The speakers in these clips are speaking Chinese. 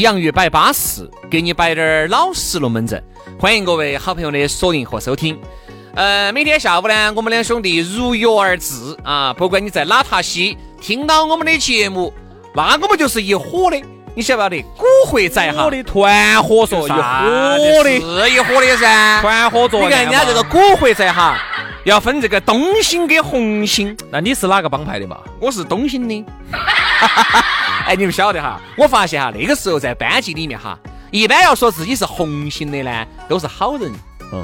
洋芋摆巴适，给你摆点儿老实龙门阵。欢迎各位好朋友的锁定和收听。呃，每天下午呢，我们两兄弟如约而至啊。不管你在哪塔西听到我们的节目，那我们就是一伙的。你晓不晓得？古惑仔哈，的团伙说一伙的，是一伙的噻。团伙作你看人家这个古惑仔哈，要分这个东星跟红星。那你是哪个帮派的嘛？我是东星的。哎，你们晓得哈？我发现哈，那个时候在班级里面哈，一般要说自己是红星的呢，都是好人，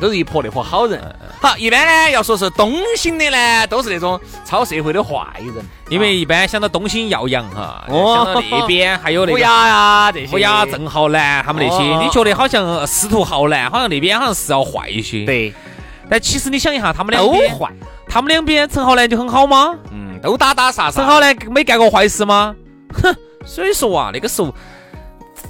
都是一泼那泼好人。好，一般呢要说是东兴的呢，都是那种超社会的坏人。因为一般想到东兴耀阳哈，想到那边还有那个虎牙呀这些，乌鸦郑浩南他们那些，你觉得好像司徒浩南好像那边好像是要坏一些。对，但其实你想一下，他们两边坏，他们两边陈浩南就很好吗？嗯，都打打杀杀。陈浩南没干过坏事吗？哼。所以说啊，那个时候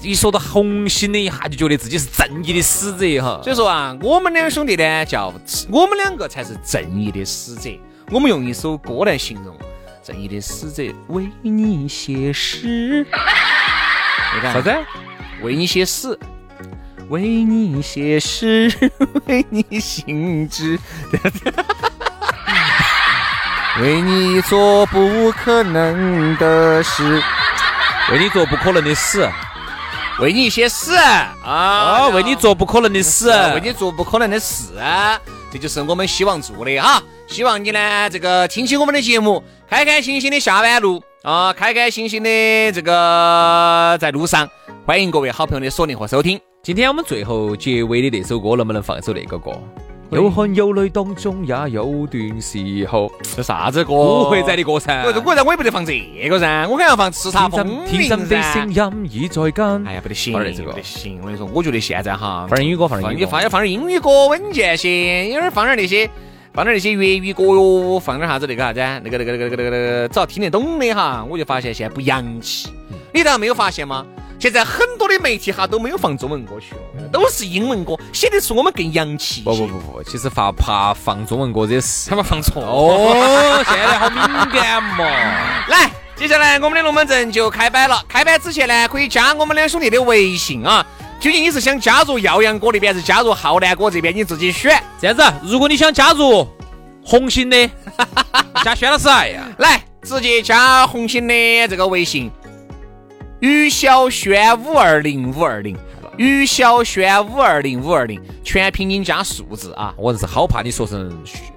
一说到红星的，一下就觉得自己是正义的使者哈。所以说啊，我们两兄弟呢，叫我们两个才是正义的使者。我们用一首歌来形容正义的使者，为你写诗。你看啥子？为你写诗，为你写诗，为你行之。为你做不可能的事。为你做不可能的事，为你写诗啊！为你做不可能的事，为你做不可能的事，这就是我们希望做的哈！希望你呢，这个听起我们的节目，开开心心的下班路啊，开开心心的这个在路上，欢迎各位好朋友的锁定和收听。今天我们最后结尾的那首歌，能不能放一首那个歌？有汗有泪当中也有段时候，这啥子歌？古惑仔的歌噻。古惑仔我也不得放这个噻，我肯定要放叱咤风云。天真的声音已在跟。哎呀，不得行，不得行。我跟你说，我觉得现在哈，放点英语歌，放点英语，放放点英语歌稳健些。一会儿放点那些，放点那些粤语歌哟，放点啥子那个啥子，那个那个那个那个那个，只要听得懂的哈，我就发现现在不洋气。你难道没有发现吗？现在很多的媒体哈都没有放中文歌曲了，都是英文歌，显得是我们更洋气。不不不不，其实发怕放中文歌这事，他们放错哦。现在好敏感嘛。来，接下来我们的龙门阵就开摆了。开摆之前呢，可以加我们两兄弟的微信啊。究竟你是想加入耀阳哥那边，还是加入浩南哥这边？你自己选。这样子，如果你想加入红星的，加轩老师，哎呀，来直接加红星的这个微信。于小轩五二零五二零，于小轩五二零五二零，全拼音加数字啊！我真是好怕你说成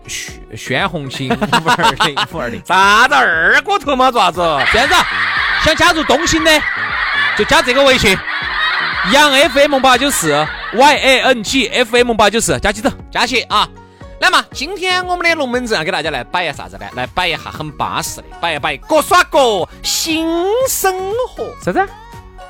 轩轩红星五二零五二零，啥子二锅头嘛？做啥子？这样子，想加入东兴的就加这个微信，杨 FM 八九四 Y A N G F M 八九四，加起走，加起啊！来嘛，今天我们的龙门阵要给大家来摆一下啥子呢？来摆一下很巴适的，摆一摆各耍各新生活。啥子？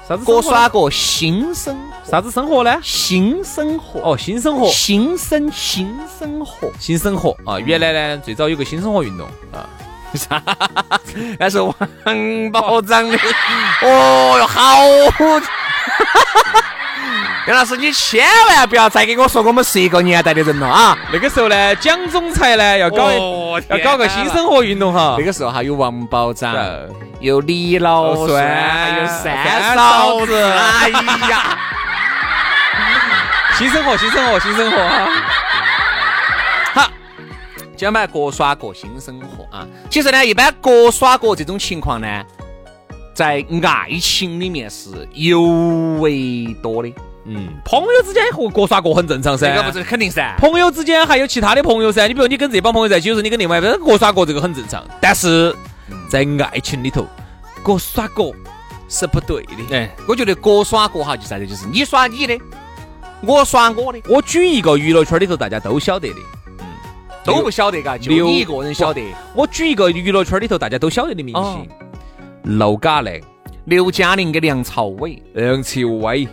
啥子？各耍各新生活。啥子生活呢？新生活。哦，新生活。新生新生活。新生活啊！原来呢，最早有个新生活运动啊。啥？那是王保长的。哦哟，好。杨老师，你千万不要再给我说我们是一个年代的人了啊！那个时候呢，蒋总裁呢要搞要搞个新生活运动哈。那个时候还有王保长，有李老栓，还有三嫂子。哎呀，新生活，新生活，新生活哈。好，讲白各耍各新生活啊。其实呢，一般各耍各这种情况呢，在爱情里面是尤为多的。嗯，朋友之间和各耍各很正常噻。这个不是肯定噻。朋友之间还有其他的朋友噻，你比如你跟这帮朋友在一起，有时候你跟另外一个各耍各，这个很正常。但是在爱情里头，各耍各是不对的。哎，我觉得各耍各哈，就是啥子？就是你耍你的，我耍我的。我举一个娱乐圈里头大家都晓得的，嗯都不晓得嘎，就你一个人晓得。我举一个娱乐圈里头大家都晓得的明星，刘嘉玲、刘嘉玲跟梁朝伟、梁朝伟。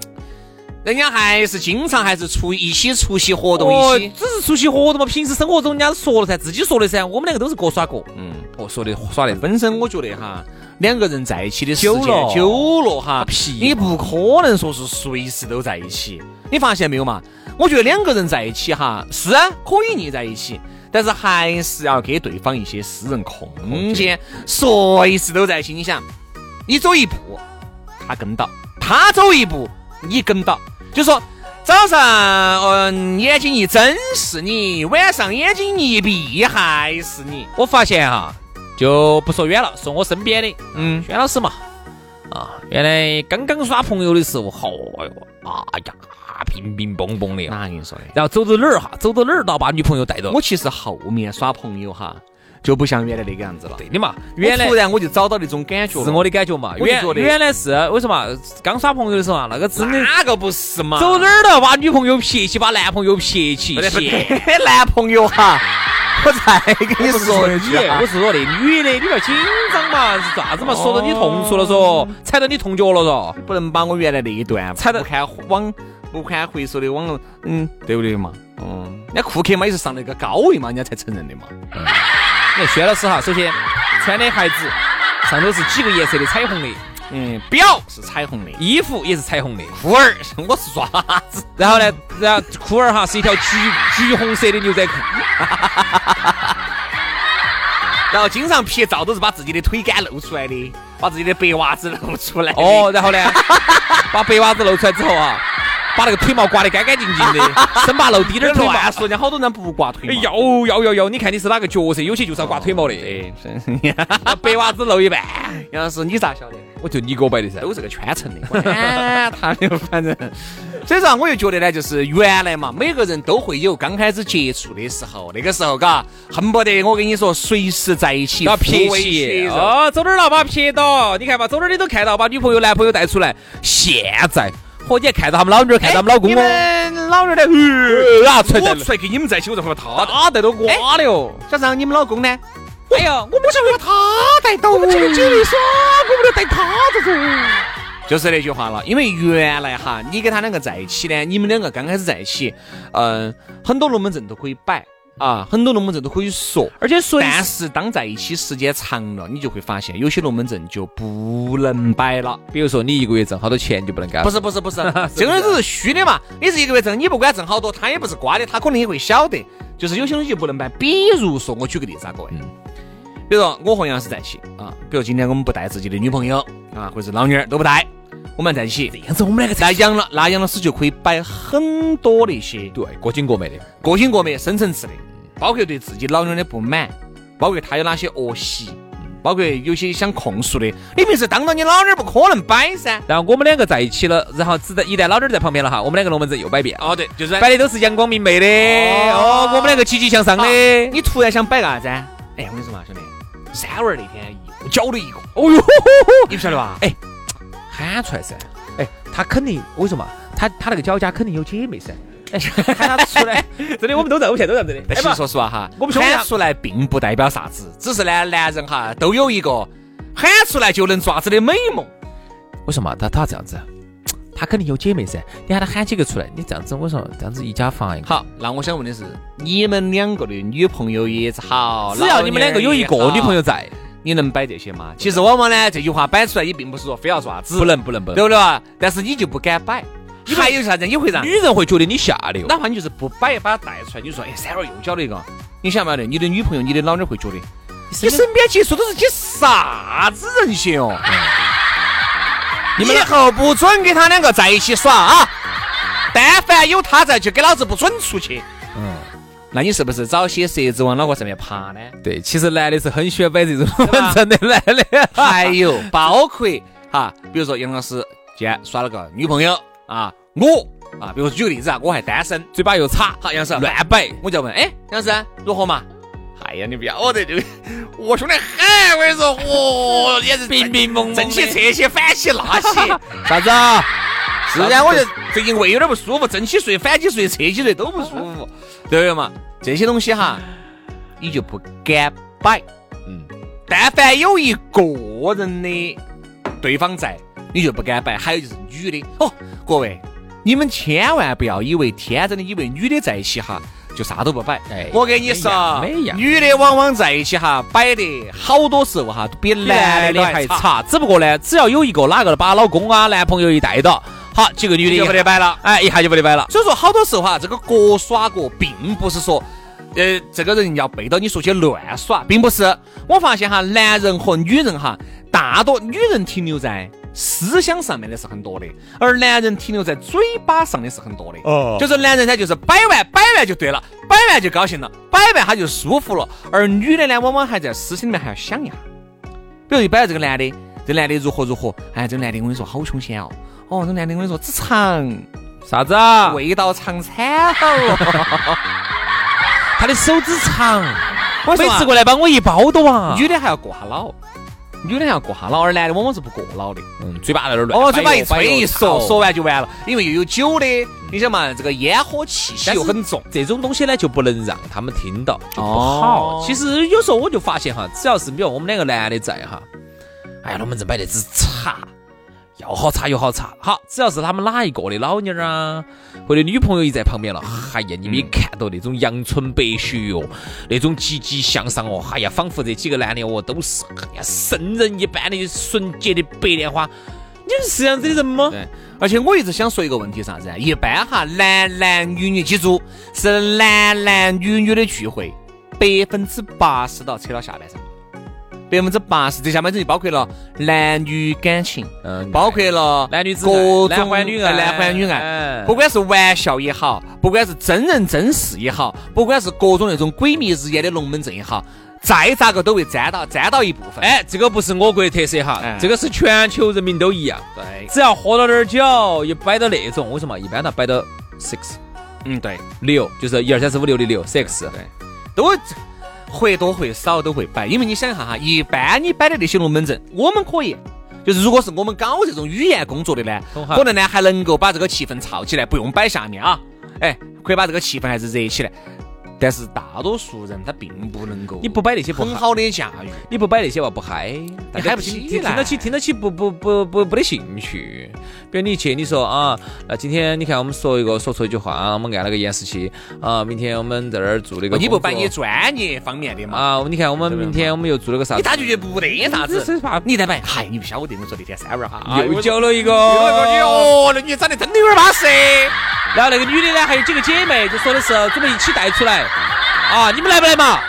人家还是经常还是出一起出席活动一起，只是出席活动嘛。平时生活中人家说了噻，自己说的噻。我们两个都是各耍各。嗯，哦，说的耍的。本身我觉得哈，两个人在一起的时间久久了哈，你不可能说是随时都在一起。你发现没有嘛？我觉得两个人在一起哈，是啊可以腻在一起，但是还是要给对方一些私人空间，随时都在一起。你想，你走一步，他跟到；他走一步，你跟到。就说早上，嗯，眼睛一睁是你，晚上眼睛一闭还是你。我发现哈，就不说远了，说我身边的，嗯，轩老师嘛，啊，原来刚刚耍朋友的时候，好哟，哎呀，乒乒乓乓的，哪跟你说的？然后走到哪儿哈，走到哪儿都要把女朋友带到。我其实后面耍朋友哈。就不像原来那个样子了。对的嘛，原来突然我就找到那种感觉，是我的感觉嘛。原原来是为什么？刚耍朋友的时候啊，那个真的哪个不是嘛？走哪儿都要把女朋友撇起，把男朋友撇起。男朋友哈，我再跟你说一句，我是说那女的，你不要紧张嘛，是啥子嘛？说到你痛处了嗦，踩到你痛脚了嗦，不能把我原来那一段踩到看往不堪回首的往，嗯，对不对嘛？嗯，人家库克嘛也是上了一个高位嘛，人家才承认的嘛。看薛老师哈，首先穿的鞋子上头是几个颜色的彩虹的，嗯，表是彩虹的，衣服也是彩虹的，裤儿我是爪子，然后呢，然后裤儿哈是一条橘橘红色的牛仔裤，然后经常拍照都是把自己的腿杆露出来的，把自己的白袜子露出来，哦，然后呢，把白袜子露出来之后啊。把那个腿毛刮得干干净净的，生怕露滴点儿腿毛。乱说，人家好多人不刮腿毛。要要要要，你看你是哪个角色？有些就是要刮腿毛的。白袜子露一半。杨老师，你咋晓得？我就你给我摆的噻，都是个圈层的。他的反正，所以说我就觉得呢，就是原来嘛，每个人都会有刚开始接触的时候，那个时候嘎，恨不得我跟你说，随时在一起要撇起。哦，走哪儿了把撇到？你看嘛，走哪儿你都看到把女朋友、男朋友带出来。现在。嚯！你还看到他们老女儿，看到他们老公哦。你们老女儿的，啊，出来出来跟你们在一起，我才会他他带到瓜的哦。小张，你们老公呢？哎呀，我们想把他带到。我们几个姐妹耍，我们要带他这种。就是那句话了，因为原来哈，你跟他两个在一起呢，你们两个刚开始在一起，嗯，很多龙门阵都可以摆。啊，很多龙门阵都可以说，而且说，但是当在一起时间长了，你就会发现有些龙门阵就不能摆了。比如说，你一个月挣好多钱就不能干？不是不是不是，这个都是虚的嘛。你是一个月挣，你不管挣好多，他也不是瓜的，他可能也会晓得。就是有些东西就不能摆。比如说，我举个例子啊，各位，比如说我和杨师在一起啊，比如今天我们不带自己的女朋友啊，或者是老女儿都不带，我们在一起，这样子我们两个那杨了，那杨老师就可以摆很多那些对过紧过美的，过紧过美、深层次的。包括对自己老娘的不满，包括他有哪些恶习，包括有些想控诉的，你平时当着你老娘不可能摆噻。然后我们两个在一起了，然后只在一旦老娘在旁边了哈，我们两个龙门阵又摆遍。哦，对，就是摆的都是阳光明媚的，哦，我们两个积极向上的。你突然想摆个啥子？哎，我跟你说嘛，兄弟，三娃儿那天又搅了一个，哦哟，你不晓得吧？哎，喊出来噻，哎，他肯定，我跟你说嘛，他他那个脚家肯定有姐妹噻。喊他出来，真的，我们都在，我现在都在这里。其实说实话哈，我们喊出来并不代表啥子，只是呢，男人哈都有一个喊出来就能爪子的美梦。为什么他他这样子？他肯定有姐妹噻，你喊他喊几个出来，你这样子，我说这样子一家房一个。好，那我想问的是，你们两个的女朋友也好，只要你们两个有一个女朋友在，你能摆这些吗？其实往往呢，这句话摆出来也并不是说非要爪子，不能不能不能，对不对？但是你就不敢摆。你还有啥子？你会让女人会觉得你下流？哪怕你就是不摆，把她带出来，你说，哎，三儿又交了一个，你想不晓得？你的女朋友、你的老娘会觉得，你身边接触都是些啥子人些哦？你们以后不准跟他两个在一起耍啊！但凡有他在，就给老子不准出去。嗯，那你是不是找些舌子往脑壳上面爬呢？对，其实男的是很喜欢摆这种龙门阵的，男的。还有 包括哈，比如说杨老师今天耍了个女朋友啊，我啊，比如说举个例子啊，我还单身，嘴巴又差，好，杨老师乱摆，我就问，哎，杨老师如何嘛？哎呀，你不要得这个，我兄弟很，我跟你说，哦，也是冰冰蒙蒙，正起这些，反起那些，啥子啊？是啊，我就最近胃有点不舒服，正起睡、反起睡、侧起睡都不舒服，对不对嘛？这些东西哈，你就不敢摆。嗯，但凡有一个人的对方在，你就不敢摆。还有就是女的，哦，各位，你们千万不要以为天真的以为女的在一起哈就啥都不摆。哎，我跟你说，女的往往在一起哈摆的好多时候哈比男的还差。只不过呢，只要有一个哪个把老公啊、男朋友一带到。好，几个女的就不得摆了，哎，一下就不得摆了。所以说，好多时候哈，这个各耍各，并不是说，呃，这个人要背到你说些乱耍，并不是。我发现哈，男人和女人哈，大多女人停留在思想上面的是很多的，而男人停留在嘴巴上的是很多的。哦，就是男人他就是摆完摆完就对了，摆完就高兴了，摆完他就舒服了。而女的呢，往往还在思想里面还要想一下，比如一摆这个男的，这男的如何如何，哎，这个男的我跟你说好凶险哦。哦，这男的我跟你说，只长啥子啊？味道长惨了，他的手指长，每次过来把我一包都啊。女的还要过下脑，女的要过下脑，而男的往往是不过老的。嗯，嘴巴在那儿乱。哦，嘴巴一吹一说，说完就完了。因为又有酒的，你想嘛，这个烟火气息又很重，这种东西呢就不能让他们听到，就不好。其实有时候我就发现哈，只要是比如我们两个男的在哈，哎呀，龙门阵摆的只差。要好差有好差，好，只要是他们哪一个的老娘儿啊，或者女朋友一在旁边了，哎呀，你没看到那种阳春白雪哟，那种积极向上哦，哎呀，仿佛这几个男的哦都是哎呀圣人一般的纯洁的白莲花，你们是这样子的人吗？对，而且我一直想说一个问题啥子啊？一般哈，男男女女，记住是男男女女的聚会，百分之八十都要扯到下半身。百分之八十，这下面这就包括了男女感情，嗯，包括了男女各种男欢女爱，男欢女爱，不管是玩笑也好，不管是真人真事也好，不管是各种那种鬼迷日眼的龙门阵也好，再咋个都会沾到沾到一部分。哎，这个不是我国特色哈，这个是全球人民都一样。对，只要喝了点酒，一摆到那种，为什么一般都摆到 six，嗯，对，六就是一二三四五六的六 six，对，都。或多或少都会摆，因为你想一下哈，一般你摆的那些龙门阵，我们可以，就是如果是我们搞这种语言工作的呢，可能呢还能够把这个气氛炒起来，不用摆下面啊，哎，可以把这个气氛还是热起来。但是大多数人他并不能够，你不摆那些很好的驾驭，你不摆那些话不嗨，你嗨不起，听得起听得起不不不不不得兴趣。比如你去你说啊，那今天你看我们说一个说错一句话，我们按了个延时器啊，明天我们在那儿做那个，你不摆你专业方面的嘛？啊，你看我们明天我们又做了个啥？你他就觉得不得啥子，你再摆，嗨，你不晓得我说那天三娃哈，又交了一个，哦，那女长得真的有点巴适。然后那个女的呢，还有几个姐妹，就说的是准备一起带出来。啊，你们来不来嘛？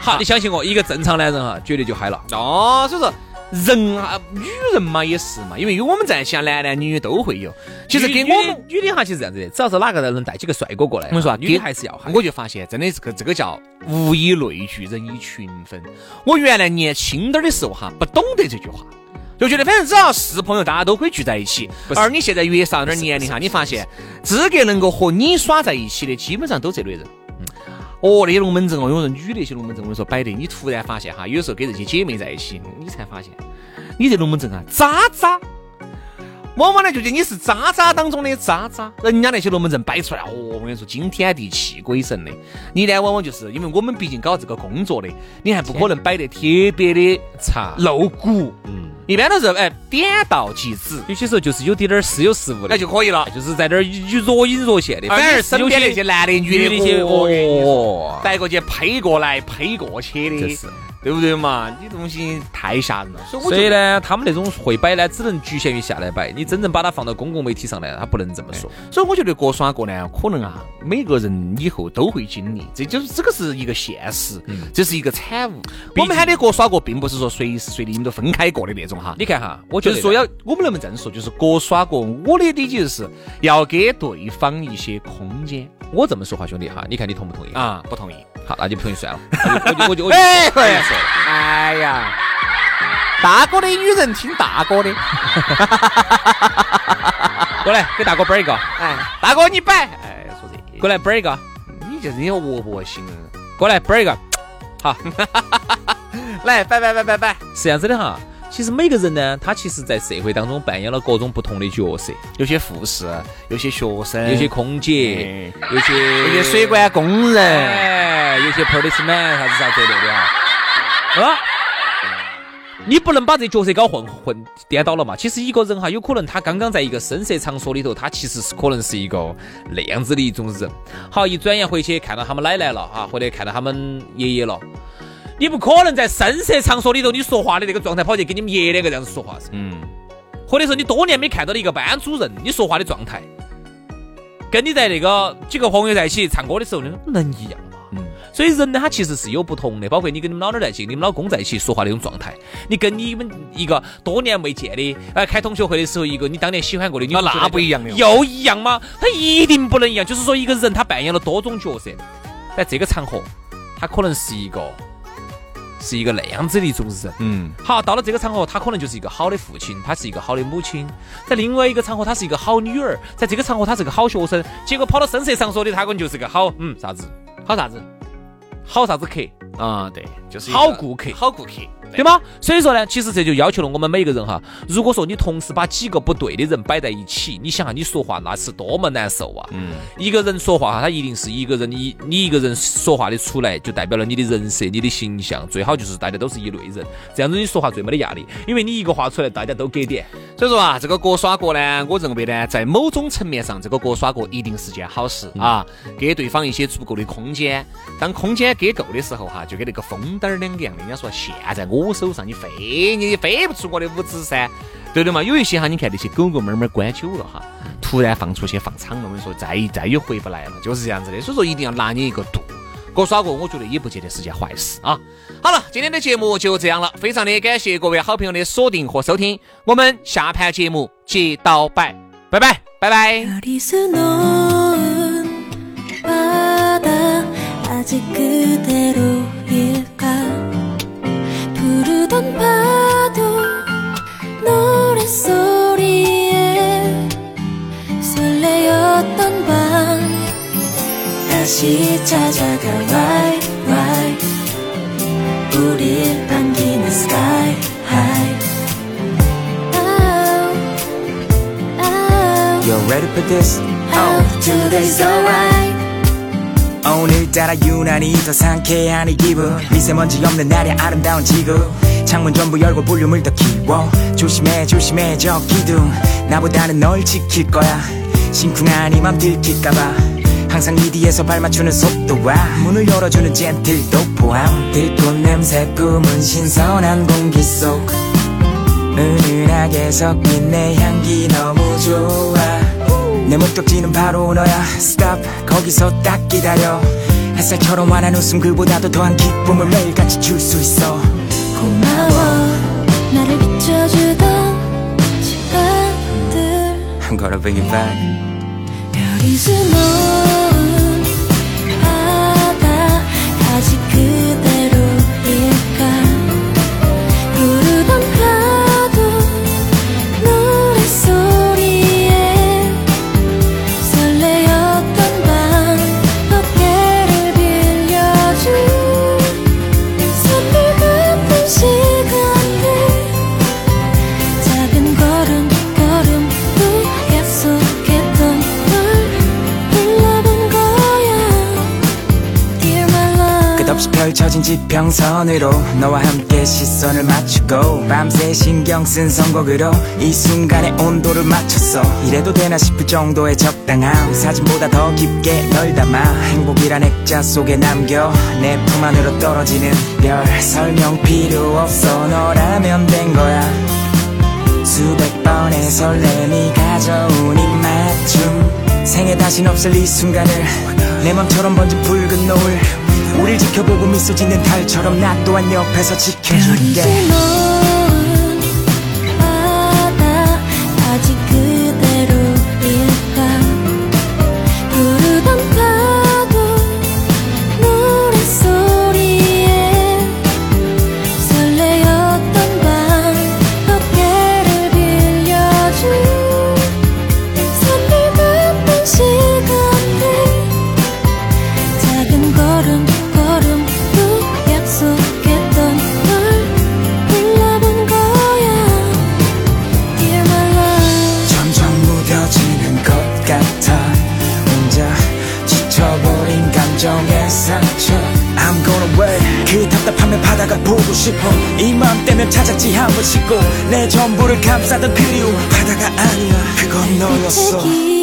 好，你相信我，一个正常男人哈，绝对就嗨了。哦，所以说人啊，女人嘛也是嘛，因为有我们在一起，男男女女都会有。其实给我们女的哈，其实这样子的，只要是哪个人能带几个帅哥过来，我跟你说，女的还是要嗨。我就发现，真的是个这个叫物以类聚，人以群分。我原来年轻点的时候哈，不懂得这句话，就觉得反正只要是朋友，大家都可以聚在一起。而你现在越上点年龄哈，你发现资格能够和你耍在一起的，基本上都这类人。哦，那些龙门阵哦，有人女那些龙门阵，我跟你说摆的，你突然发现哈，有时候跟这些姐妹在一起，你才发现，你这龙门阵啊，渣渣，往往呢就觉得你是渣渣当中的渣渣，人家那些龙门阵摆出来，哦，我跟你说惊天地泣鬼神的，你呢往往就是因为我们毕竟搞这个工作的，你还不可能摆得特别的差露骨，嗯。一般都是哎，点到即止，有些时候就是有点点似有似无的，那就可以了，就是在那儿若隐若现的。反而身边那些男的、女的那些，哦，带过去呸过来、呸过去的，对不对嘛？你东西太吓人了，所以我所以呢，他们那种会摆呢，只能局限于下来摆。你真正把它放到公共媒体上来，他不能这么说。所以我觉得各耍各呢，可能啊，每个人以后都会经历，这就是这个是一个现实，这是一个产物。我们喊的各耍各，并不是说随时随地你们都分开过的那种哈。你看哈，我就是说要我们能不能这样说，就是各耍各。我的理解就是要给对方一些空间。我这么说话，兄弟哈，你看你同不同意啊？不同意。好，那就不同意算了。我就我就我就哎哎呀，大哥的女人听大哥的。过来给大哥摆一个。哎，大哥你摆。哎，说这。过来摆一个。你就是你恶不恶心？过来摆一个。好，来摆摆摆摆摆。是这样子的哈。其实每个人呢，他其实在社会当中扮演了各种不同的角色，有些护士，有些学生，有些空姐，有些有些水管工人，哎，有些 policeman 啥子啥之类的哈。啊，你不能把这角色搞混混颠倒了嘛？其实一个人哈，有可能他刚刚在一个声色场所里头，他其实是可能是一个那样子的一种人。好，一转眼回去看到他们奶奶了啊，或者看到他们爷爷了。你不可能在声色场所里头，你说话的那个状态跑去跟你们爷两个这样子说话噻。嗯。或者说你多年没看到的一个班主任，你说话的状态，跟你在那个几个朋友在一起唱歌的时候，那能一样吗？嗯。所以人呢，他其实是有不同的，包括你跟你们老娘在一起，你们老公在一起说话那种状态，你跟你们一个多年未见的，呃，开同学会的时候，一个你当年喜欢过的，你那不一样的，又一样吗？他一定不能一样。就是说，一个人他扮演了多种角色，在这个场合，他可能是一个。是一个那样子的一种人，嗯，好，到了这个场合，他可能就是一个好的父亲，他是一个好的母亲；在另外一个场合，他是一个好女儿；在这个场合，他是个好学生。结果跑到深色场所的，他可能就是个好，嗯，啥子？好啥子？好啥子客？啊，对，就是好顾客，好顾客。对吗？所以说呢，其实这就要求了我们每个人哈。如果说你同时把几个不对的人摆在一起，你想哈，你说话那是多么难受啊！嗯，一个人说话哈，他一定是一个人，你你一个人说话的出来，就代表了你的人设、你的形象。最好就是大家都是一类人，这样子你说话最没得压力，因为你一个话出来，大家都给点。所以说啊，这个各耍各呢，我认为呢，在某种层面上，这个各耍各一定是件好事啊，给对方一些足够的空间。当空间给够的时候哈，就跟那个风灯两个样的。人家说现在我手上你飞。你也飞不出我的五指噻，对的嘛。有一些哈，你看那些狗狗猫猫关久了哈，突然放出去放场了，我跟你说，再再也回不来了，就是这样子的。所以说一定要拿捏一个度，各耍过，我觉得也不见得是件坏事啊。好了，今天的节目就这样了，非常的感谢各位好朋友的锁定和收听，我们下盘节目接到摆，拜拜拜拜。 다시 찾아가. Why Why? 우릴 반기는 Sky High. Oh, oh. You're ready for this? Oh, today's alright. 오늘따라 유난히 더 상쾌한 이 기분. 미세먼지 없는 날의 아름다운 지구. 창문 전부 열고 볼륨을 더 키워. 조심해 조심해 저 기둥. 나보다는 널 지킬 거야. 심쿵한 이맘 들킬까봐 항상 네 뒤에서 발맞추는 속도와 문을 열어주는 젠틀도 포함 들꽃 냄새 품은 신선한 공기 속. 은은하게 섞인 내 향기 너무 좋아. 내 목적지는 바로 너야. Stop. 거기서 딱 기다려. 햇살처럼 환한 웃음 그보다도 더한 기쁨을 매일같이 줄 수 있어. 고마워. 나를 비춰주던 시간들. I'm gonna bring it back. 별이 수놓 평선으로 너와 함께 시선을 맞추고 밤새 신경 쓴 선곡으로 이 순간의 온도를 맞췄어. 이래도 되나 싶을 정도의 적당함. 사진보다 더 깊게 널 담아 행복이란 액자 속에 남겨 내 품 안으로 떨어지는 별 설명 필요 없어. 너라면 된 거야. 수백 번의 설렘이 가져온 입맞춤. 생에 다신 없을 이 순간을 내 맘처럼 번진 붉은 노을 우릴 지켜보고 미소 짓는 달처럼 나 또한 옆에서 지켜줄게 싶어. 이 마음 때문에 찾았지 한 번씩고 내 전부를 감싸던 그리움. 바다가 아니야. 그건 너였어